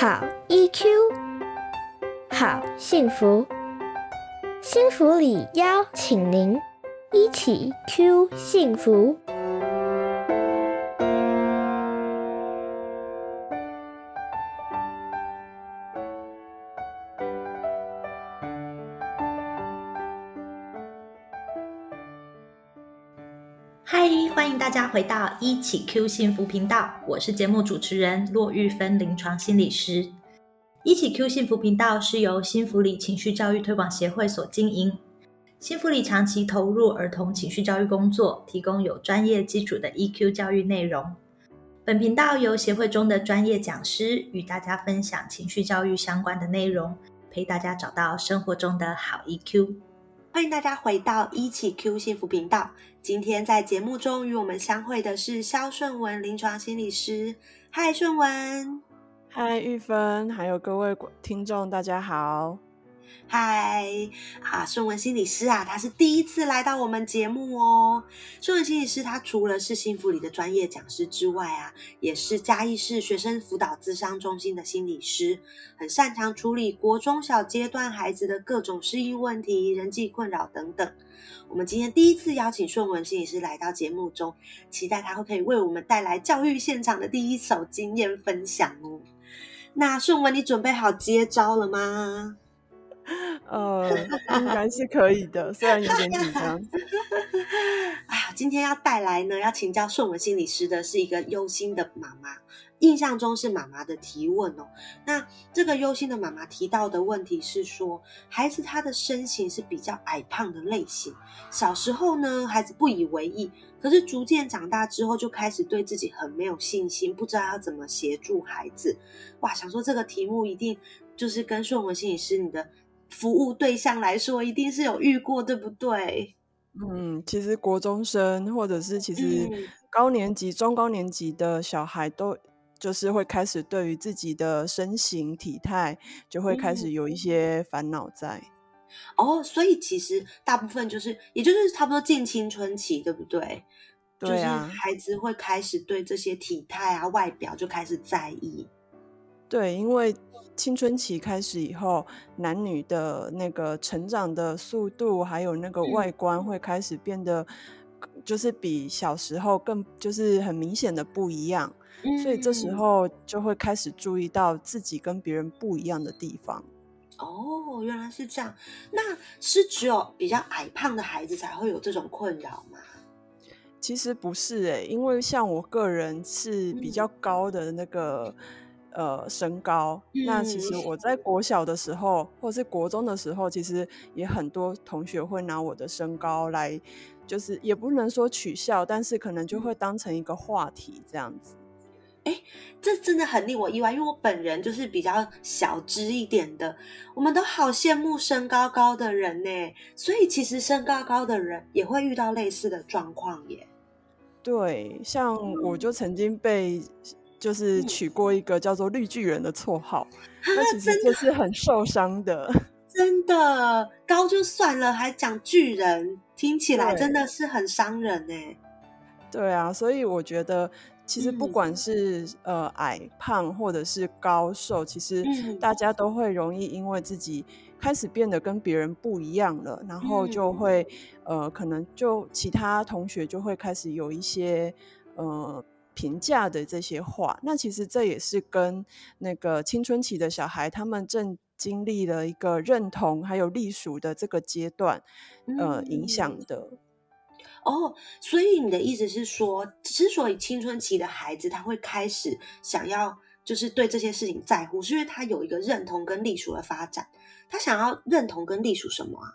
好 EQ，好幸福，幸福里邀请您一起 Q 幸福。大家回到一起 Q 幸福频道，我是节目主持人骆玉芬，临床心理师。一起 Q 幸福频道是由新福里情绪教育推广协会所经营。新福里长期投入儿童情绪教育工作，提供有专业基础的 EQ 教育内容。本频道由协会中的专业讲师与大家分享情绪教育相关的内容，陪大家找到生活中的好 EQ。欢迎大家回到一起 Q 幸福频道。今天在节目中与我们相会的是肖顺文临床心理师。嗨，顺文。嗨，玉芬，还有各位听众，大家好。嗨，啊，顺文心理师啊，他是第一次来到我们节目哦。顺文心理师他除了是幸福里的专业讲师之外啊，也是嘉义市学生辅导咨商中心的心理师，很擅长处理国中小阶段孩子的各种适应问题、人际困扰等等。我们今天第一次邀请顺文心理师来到节目中，期待他会可以为我们带来教育现场的第一手经验分享哦。那顺文，你准备好接招了吗？呃，应该是可以的，虽然有点紧张。哎呀，今天要带来呢，要请教顺文心理师的是一个忧心的妈妈，印象中是妈妈的提问哦。那这个忧心的妈妈提到的问题是说，孩子他的身形是比较矮胖的类型，小时候呢，孩子不以为意，可是逐渐长大之后，就开始对自己很没有信心，不知道要怎么协助孩子。哇，想说这个题目一定就是跟顺文心理师你的。服务对象来说，一定是有遇过，对不对？嗯，其实国中生或者是其实高年级、中高年级的小孩，都就是会开始对于自己的身形体态，就会开始有一些烦恼在。哦，所以其实大部分就是，也就是差不多近青春期，对不对？对啊，孩子会开始对这些体态啊、外表就开始在意。对，因为青春期开始以后，男女的那个成长的速度，还有那个外观会开始变得，就是比小时候更就是很明显的不一样，所以这时候就会开始注意到自己跟别人不一样的地方。哦，原来是这样，那是只有比较矮胖的孩子才会有这种困扰吗？其实不是诶，因为像我个人是比较高的那个。呃，身高。那其实我在国小的时候，或是国中的时候，其实也很多同学会拿我的身高来，就是也不能说取笑，但是可能就会当成一个话题这样子。哎，这真的很令我意外，因为我本人就是比较小只一点的，我们都好羡慕身高高的人呢。所以其实身高高的人也会遇到类似的状况耶。对，像我就曾经被。就是取过一个叫做“绿巨人”的绰号，那其实就是很受伤的。真的高就算了，还讲巨人，听起来真的是很伤人哎。对啊，所以我觉得，其实不管是呃矮胖或者是高瘦，其实大家都会容易因为自己开始变得跟别人不一样了，然后就会呃可能就其他同学就会开始有一些呃。评价的这些话，那其实这也是跟那个青春期的小孩，他们正经历了一个认同还有隶属的这个阶段，呃，影响的。哦，所以你的意思是说，之所以青春期的孩子他会开始想要就是对这些事情在乎，是因为他有一个认同跟隶属的发展。他想要认同跟隶属什么啊？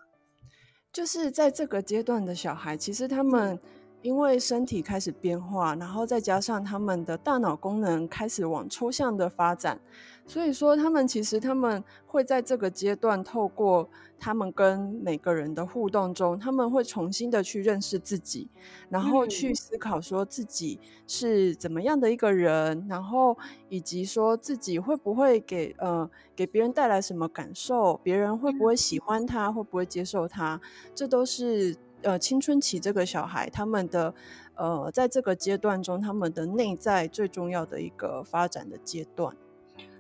就是在这个阶段的小孩，其实他们。因为身体开始变化，然后再加上他们的大脑功能开始往抽象的发展，所以说他们其实他们会在这个阶段透过他们跟每个人的互动中，他们会重新的去认识自己，然后去思考说自己是怎么样的一个人，然后以及说自己会不会给呃给别人带来什么感受，别人会不会喜欢他，会不会接受他，这都是。呃，青春期这个小孩，他们的呃，在这个阶段中，他们的内在最重要的一个发展的阶段。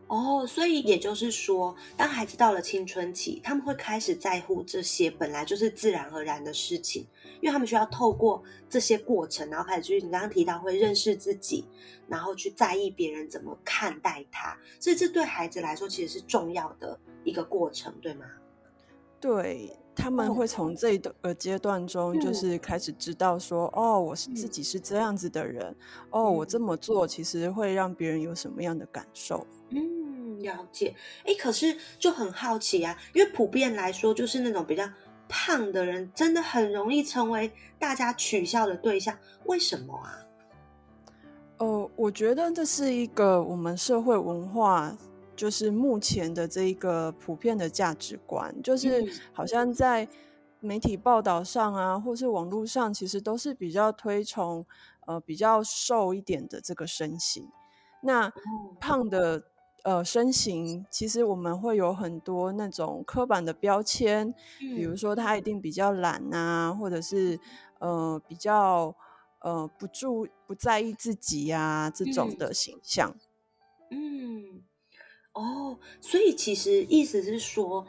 哦，所以也就是说，当孩子到了青春期，他们会开始在乎这些本来就是自然而然的事情，因为他们需要透过这些过程，然后开始就是你刚刚提到会认识自己，然后去在意别人怎么看待他，所以这对孩子来说其实是重要的一个过程，对吗？对。他们会从这个阶段中，就是开始知道说，哦，我是自己是这样子的人，哦，我这么做其实会让别人有什么样的感受？嗯，了解。哎，可是就很好奇啊，因为普遍来说，就是那种比较胖的人，真的很容易成为大家取笑的对象，为什么啊？哦，我觉得这是一个我们社会文化。就是目前的这一个普遍的价值观，就是好像在媒体报道上啊，或是网络上，其实都是比较推崇呃比较瘦一点的这个身形。那胖的呃身形，其实我们会有很多那种刻板的标签，比如说他一定比较懒啊，或者是呃比较呃不注不在意自己呀这种的形象。嗯。哦，所以其实意思是说，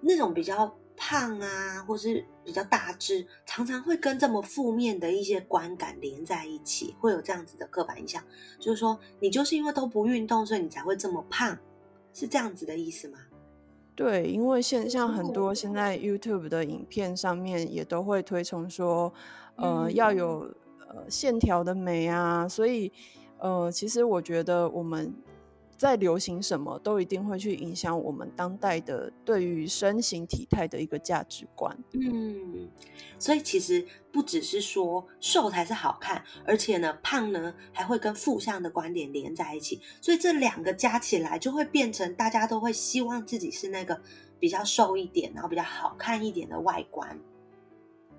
那种比较胖啊，或是比较大只，常常会跟这么负面的一些观感连在一起，会有这样子的刻板印象，就是说你就是因为都不运动，所以你才会这么胖，是这样子的意思吗？对，因为现像很多现在 YouTube 的影片上面也都会推崇说，呃，要有呃线条的美啊，所以呃，其实我觉得我们。在流行什么都一定会去影响我们当代的对于身形体态的一个价值观。嗯，所以其实不只是说瘦才是好看，而且呢，胖呢还会跟负向的观点连在一起。所以这两个加起来就会变成大家都会希望自己是那个比较瘦一点，然后比较好看一点的外观。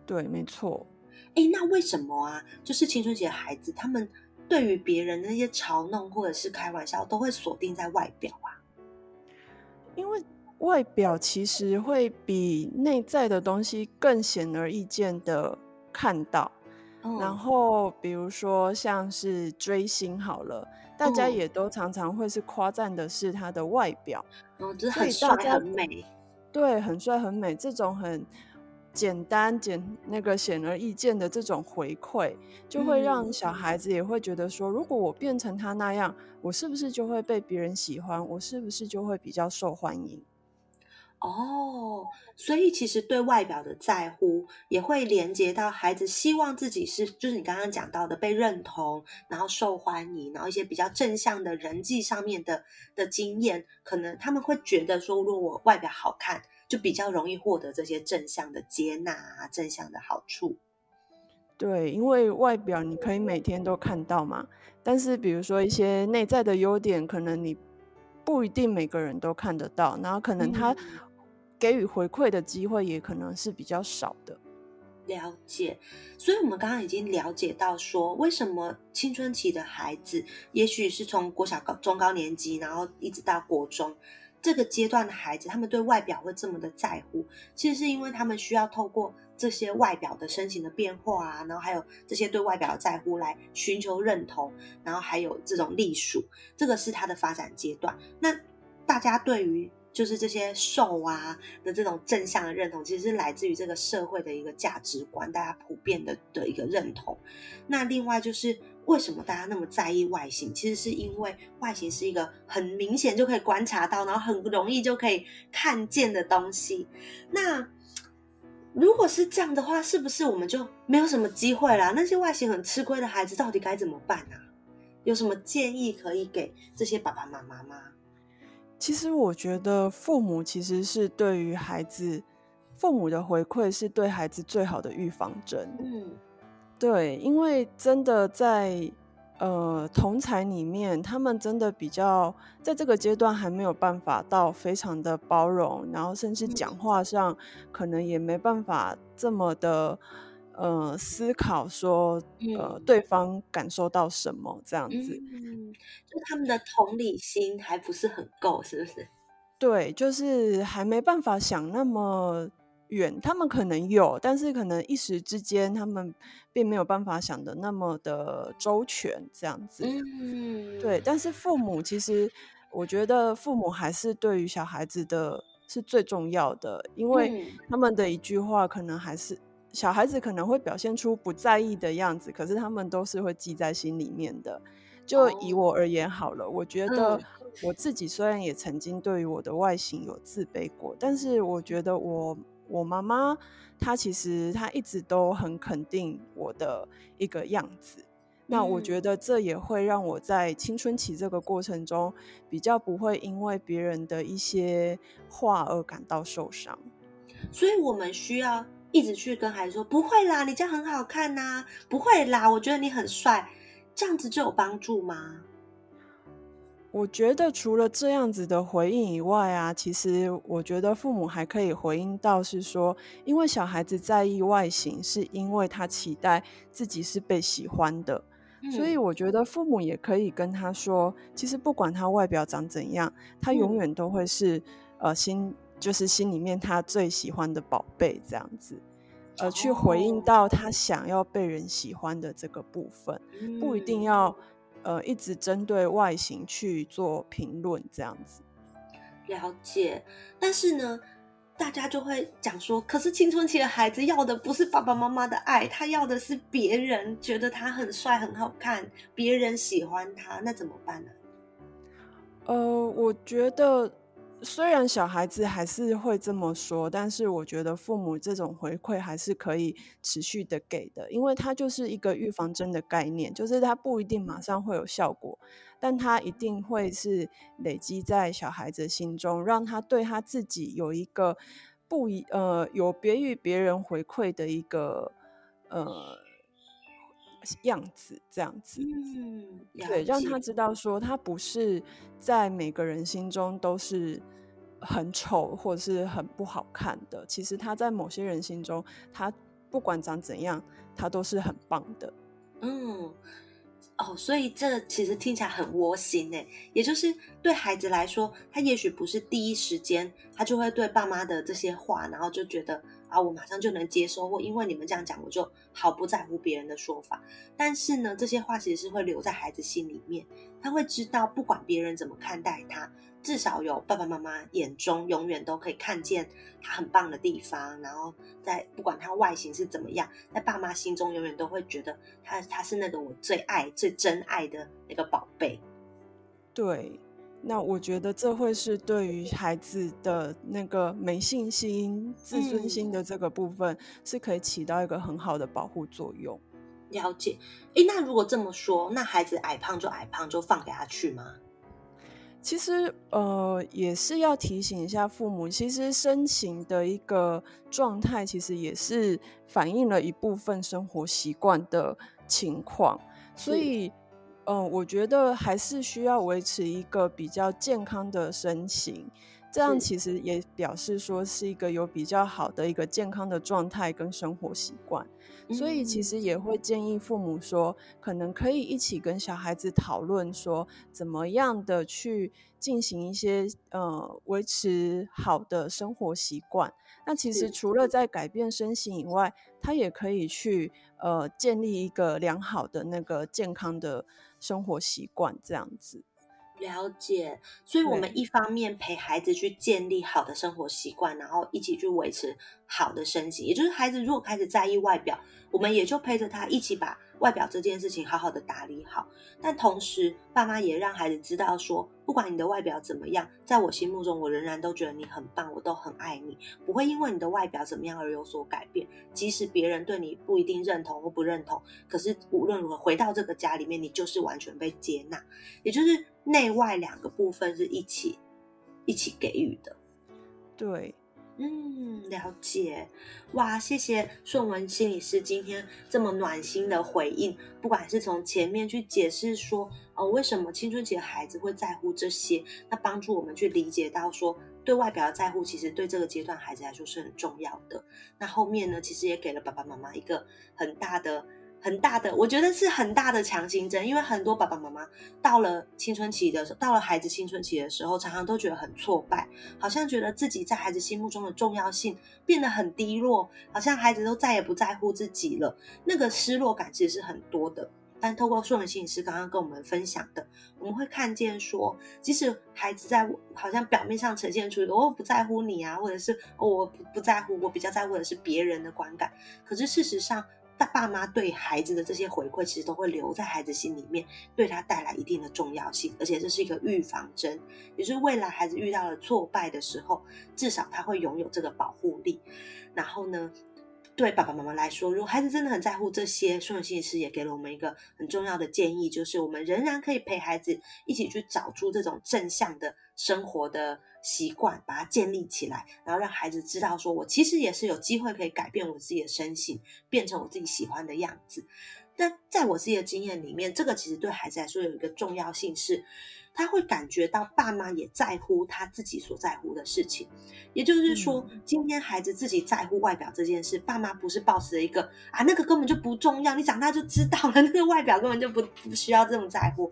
对，没错。哎，那为什么啊？就是青春期的孩子他们。对于别人那些嘲弄或者是开玩笑，都会锁定在外表啊，因为外表其实会比内在的东西更显而易见的看到。然后，比如说像是追星好了，大家也都常常会是夸赞的是他的外表，哦，就是很帅很美，对，很帅很美，这种很。简单简那个显而易见的这种回馈，就会让小孩子也会觉得说，如果我变成他那样，我是不是就会被别人喜欢？我是不是就会比较受欢迎？哦，所以其实对外表的在乎，也会连接到孩子希望自己是，就是你刚刚讲到的被认同，然后受欢迎，然后一些比较正向的人际上面的的经验，可能他们会觉得说，如果我外表好看。就比较容易获得这些正向的接纳啊，正向的好处。对，因为外表你可以每天都看到嘛，但是比如说一些内在的优点，可能你不一定每个人都看得到，然后可能他给予回馈的机会也可能是比较少的。了解，所以我们刚刚已经了解到说，为什么青春期的孩子，也许是从国小高中高年级，然后一直到国中。这个阶段的孩子，他们对外表会这么的在乎，其实是因为他们需要透过这些外表的身形的变化啊，然后还有这些对外表的在乎来寻求认同，然后还有这种隶属，这个是他的发展阶段。那大家对于就是这些瘦啊的这种正向的认同，其实是来自于这个社会的一个价值观，大家普遍的的一个认同。那另外就是。为什么大家那么在意外形？其实是因为外形是一个很明显就可以观察到，然后很容易就可以看见的东西。那如果是这样的话，是不是我们就没有什么机会啦？那些外形很吃亏的孩子到底该怎么办啊？有什么建议可以给这些爸爸妈妈吗？其实我觉得父母其实是对于孩子，父母的回馈是对孩子最好的预防针。嗯。对，因为真的在呃同才里面，他们真的比较在这个阶段还没有办法到非常的包容，然后甚至讲话上可能也没办法这么的呃思考说呃对方感受到什么这样子，嗯就他们的同理心还不是很够，是不是？对，就是还没办法想那么。远，他们可能有，但是可能一时之间，他们并没有办法想的那么的周全，这样子。嗯，对。但是父母其实，我觉得父母还是对于小孩子的是最重要的，因为他们的一句话可能还是小孩子可能会表现出不在意的样子，可是他们都是会记在心里面的。就以我而言好了，我觉得我自己虽然也曾经对于我的外形有自卑过，但是我觉得我我妈妈她其实她一直都很肯定我的一个样子。那我觉得这也会让我在青春期这个过程中比较不会因为别人的一些话而感到受伤。所以我们需要一直去跟孩子说：“不会啦，你这样很好看呐，不会啦，我觉得你很帅。”这样子就有帮助吗？我觉得除了这样子的回应以外啊，其实我觉得父母还可以回应到是说，因为小孩子在意外形，是因为他期待自己是被喜欢的，所以我觉得父母也可以跟他说，其实不管他外表长怎样，他永远都会是呃心就是心里面他最喜欢的宝贝这样子。呃，去回应到他想要被人喜欢的这个部分，不一定要呃一直针对外形去做评论这样子。了解，但是呢，大家就会讲说，可是青春期的孩子要的不是爸爸妈妈的爱，他要的是别人觉得他很帅很好看，别人喜欢他，那怎么办呢？呃，我觉得。虽然小孩子还是会这么说，但是我觉得父母这种回馈还是可以持续的给的，因为它就是一个预防针的概念，就是它不一定马上会有效果，但它一定会是累积在小孩子心中，让他对他自己有一个不一呃有别于别人回馈的一个呃样子，这样子，嗯，对，让他知道说他不是在每个人心中都是。很丑或者是很不好看的，其实他在某些人心中，他不管长怎样，他都是很棒的。嗯，哦，所以这其实听起来很窝心呢。也就是对孩子来说，他也许不是第一时间，他就会对爸妈的这些话，然后就觉得啊，我马上就能接收，或因为你们这样讲，我就毫不在乎别人的说法。但是呢，这些话其实是会留在孩子心里面，他会知道，不管别人怎么看待他。至少有爸爸妈妈眼中永远都可以看见他很棒的地方，然后在不管他外形是怎么样，在爸妈心中永远都会觉得他他是那个我最爱最真爱的那个宝贝。对，那我觉得这会是对于孩子的那个没信心、自尊心的这个部分，是可以起到一个很好的保护作用。了解，诶，那如果这么说，那孩子矮胖就矮胖，就放给他去吗？其实，呃，也是要提醒一下父母，其实身形的一个状态，其实也是反映了一部分生活习惯的情况。所以，嗯，我觉得还是需要维持一个比较健康的身形，这样其实也表示说是一个有比较好的一个健康的状态跟生活习惯。所以其实也会建议父母说，可能可以一起跟小孩子讨论说，怎么样的去进行一些呃维持好的生活习惯。那其实除了在改变身形以外，他也可以去呃建立一个良好的那个健康的生活习惯，这样子。了解，所以我们一方面陪孩子去建立好的生活习惯，然后一起去维持好的身形。也就是孩子如果开始在意外表，我们也就陪着他一起把外表这件事情好好的打理好。但同时，爸妈也让孩子知道说，不管你的外表怎么样，在我心目中，我仍然都觉得你很棒，我都很爱你，不会因为你的外表怎么样而有所改变。即使别人对你不一定认同或不认同，可是无论如何回到这个家里面，你就是完全被接纳，也就是。内外两个部分是一起一起给予的，对，嗯，了解，哇，谢谢顺文心理师今天这么暖心的回应，不管是从前面去解释说，哦，为什么青春期的孩子会在乎这些，那帮助我们去理解到说，对外表的在乎，其实对这个阶段孩子来说是很重要的。那后面呢，其实也给了爸爸妈妈一个很大的。很大的，我觉得是很大的强心针，因为很多爸爸妈妈到了青春期的时候，到了孩子青春期的时候，常常都觉得很挫败，好像觉得自己在孩子心目中的重要性变得很低落，好像孩子都再也不在乎自己了，那个失落感其实是很多的。但透过顺文心理师刚刚跟我们分享的，我们会看见说，即使孩子在好像表面上呈现出一个我不在乎你啊，或者是我不不在乎，我比较在乎的是别人的观感，可是事实上。爸爸妈对孩子的这些回馈，其实都会留在孩子心里面，对他带来一定的重要性，而且这是一个预防针，也是未来孩子遇到了挫败的时候，至少他会拥有这个保护力。然后呢？对爸爸妈妈来说，如果孩子真的很在乎这些，顺心理师也给了我们一个很重要的建议，就是我们仍然可以陪孩子一起去找出这种正向的生活的习惯，把它建立起来，然后让孩子知道，说我其实也是有机会可以改变我自己的身形，变成我自己喜欢的样子。但在我自己的经验里面，这个其实对孩子来说有一个重要性是。他会感觉到爸妈也在乎他自己所在乎的事情，也就是说，今天孩子自己在乎外表这件事，爸妈不是抱持一个啊那个根本就不重要，你长大就知道了，那个外表根本就不不需要这么在乎，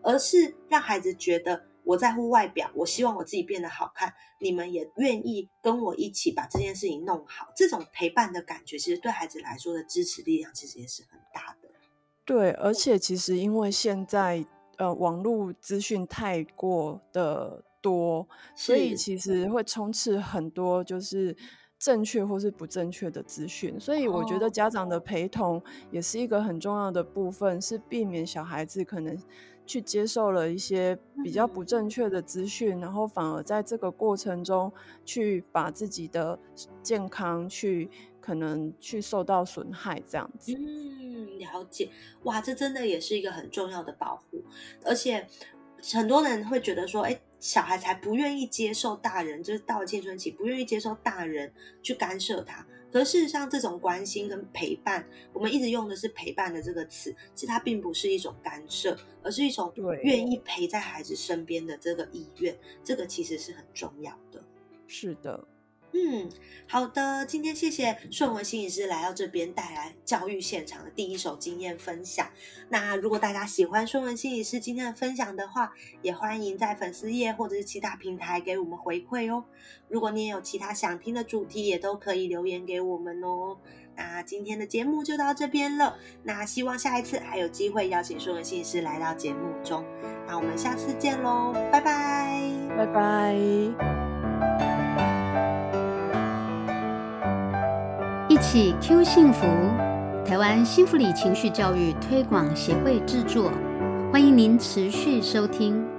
而是让孩子觉得我在乎外表，我希望我自己变得好看，你们也愿意跟我一起把这件事情弄好，这种陪伴的感觉，其实对孩子来说的支持力量其实也是很大的。对，而且其实因为现在。呃，网络资讯太过的多，所以其实会充斥很多就是正确或是不正确的资讯。所以我觉得家长的陪同也是一个很重要的部分，是避免小孩子可能去接受了一些比较不正确的资讯，然后反而在这个过程中去把自己的健康去。可能去受到损害这样子，嗯，了解，哇，这真的也是一个很重要的保护，而且很多人会觉得说，哎，小孩才不愿意接受大人，就是到了青春期不愿意接受大人去干涉他。可事实上，这种关心跟陪伴，我们一直用的是陪伴的这个词，其实它并不是一种干涉，而是一种愿意陪在孩子身边的这个意愿，这个其实是很重要的。是的。嗯，好的，今天谢谢顺文心理师来到这边带来教育现场的第一手经验分享。那如果大家喜欢顺文心理师今天的分享的话，也欢迎在粉丝页或者是其他平台给我们回馈哦。如果你也有其他想听的主题，也都可以留言给我们哦。那今天的节目就到这边了，那希望下一次还有机会邀请顺文心理师来到节目中。那我们下次见喽，拜拜，拜拜。Q 幸福，台湾幸福里情绪教育推广协会制作，欢迎您持续收听。